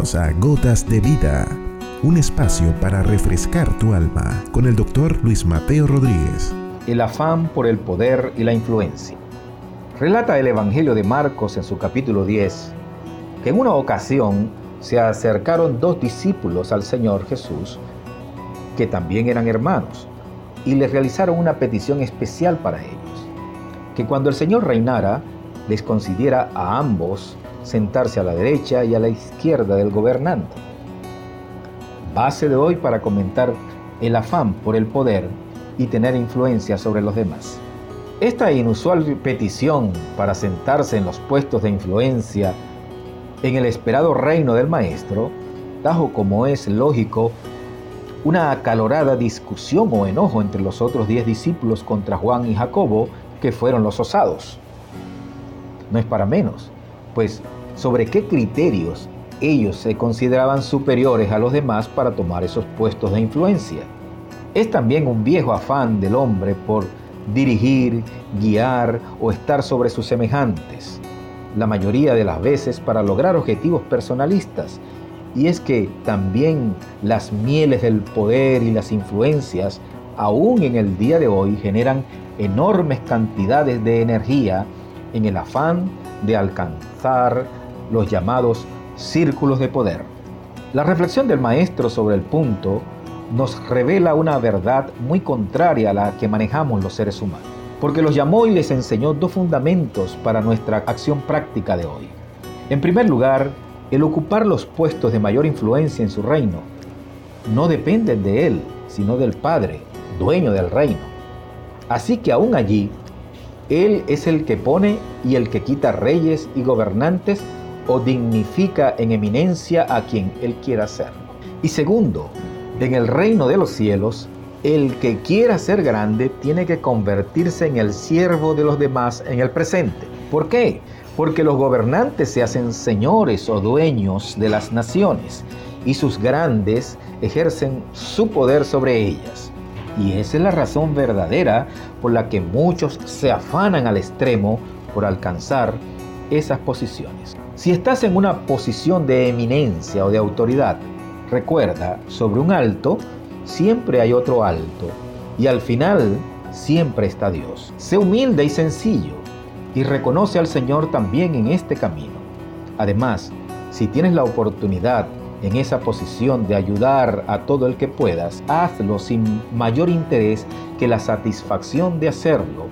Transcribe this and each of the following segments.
A Gotas de Vida, un espacio para refrescar tu alma con el doctor Luis Mateo Rodríguez. El afán por el poder y la influencia. Relata el Evangelio de Marcos en su capítulo 10 que en una ocasión se acercaron dos discípulos al Señor Jesús que también eran hermanos y les realizaron una petición especial para ellos, que cuando el Señor reinara les concediera a ambos sentarse a la derecha y a la izquierda del gobernante. Base de hoy para comentar el afán por el poder y tener influencia sobre los demás. Esta inusual petición para sentarse en los puestos de influencia en el esperado reino del Maestro trajo, como es lógico, una acalorada discusión o enojo entre los otros diez discípulos contra Juan y Jacobo, que fueron los osados. No es para menos, pues sobre qué criterios ellos se consideraban superiores a los demás para tomar esos puestos de influencia. Es también un viejo afán del hombre por dirigir, guiar o estar sobre sus semejantes, la mayoría de las veces para lograr objetivos personalistas. Y es que también las mieles del poder y las influencias, aún en el día de hoy, generan enormes cantidades de energía en el afán de alcanzar los llamados círculos de poder. La reflexión del maestro sobre el punto nos revela una verdad muy contraria a la que manejamos los seres humanos, porque los llamó y les enseñó dos fundamentos para nuestra acción práctica de hoy. En primer lugar, el ocupar los puestos de mayor influencia en su reino no dependen de él, sino del Padre, dueño del reino. Así que aún allí, Él es el que pone y el que quita reyes y gobernantes o dignifica en eminencia a quien Él quiera ser. Y segundo, en el reino de los cielos, el que quiera ser grande tiene que convertirse en el siervo de los demás en el presente. ¿Por qué? Porque los gobernantes se hacen señores o dueños de las naciones y sus grandes ejercen su poder sobre ellas. Y esa es la razón verdadera por la que muchos se afanan al extremo por alcanzar esas posiciones. Si estás en una posición de eminencia o de autoridad, recuerda, sobre un alto siempre hay otro alto y al final siempre está Dios. Sé humilde y sencillo y reconoce al Señor también en este camino. Además, si tienes la oportunidad en esa posición de ayudar a todo el que puedas, hazlo sin mayor interés que la satisfacción de hacerlo,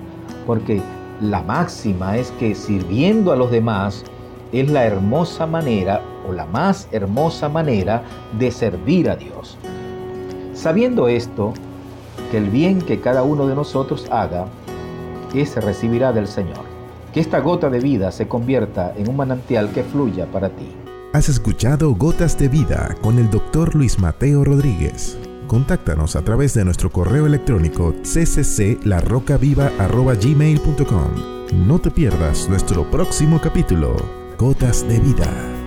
porque la máxima es que sirviendo a los demás es la hermosa manera o la más hermosa manera de servir a Dios. Sabiendo esto, que el bien que cada uno de nosotros haga, ese recibirá del Señor. Que esta gota de vida se convierta en un manantial que fluya para ti. Has escuchado Gotas de Vida con el doctor Luis Mateo Rodríguez. Contáctanos a través de nuestro correo electrónico ccclarrocaviva.gmail.com No te pierdas nuestro próximo capítulo, Gotas de Vida.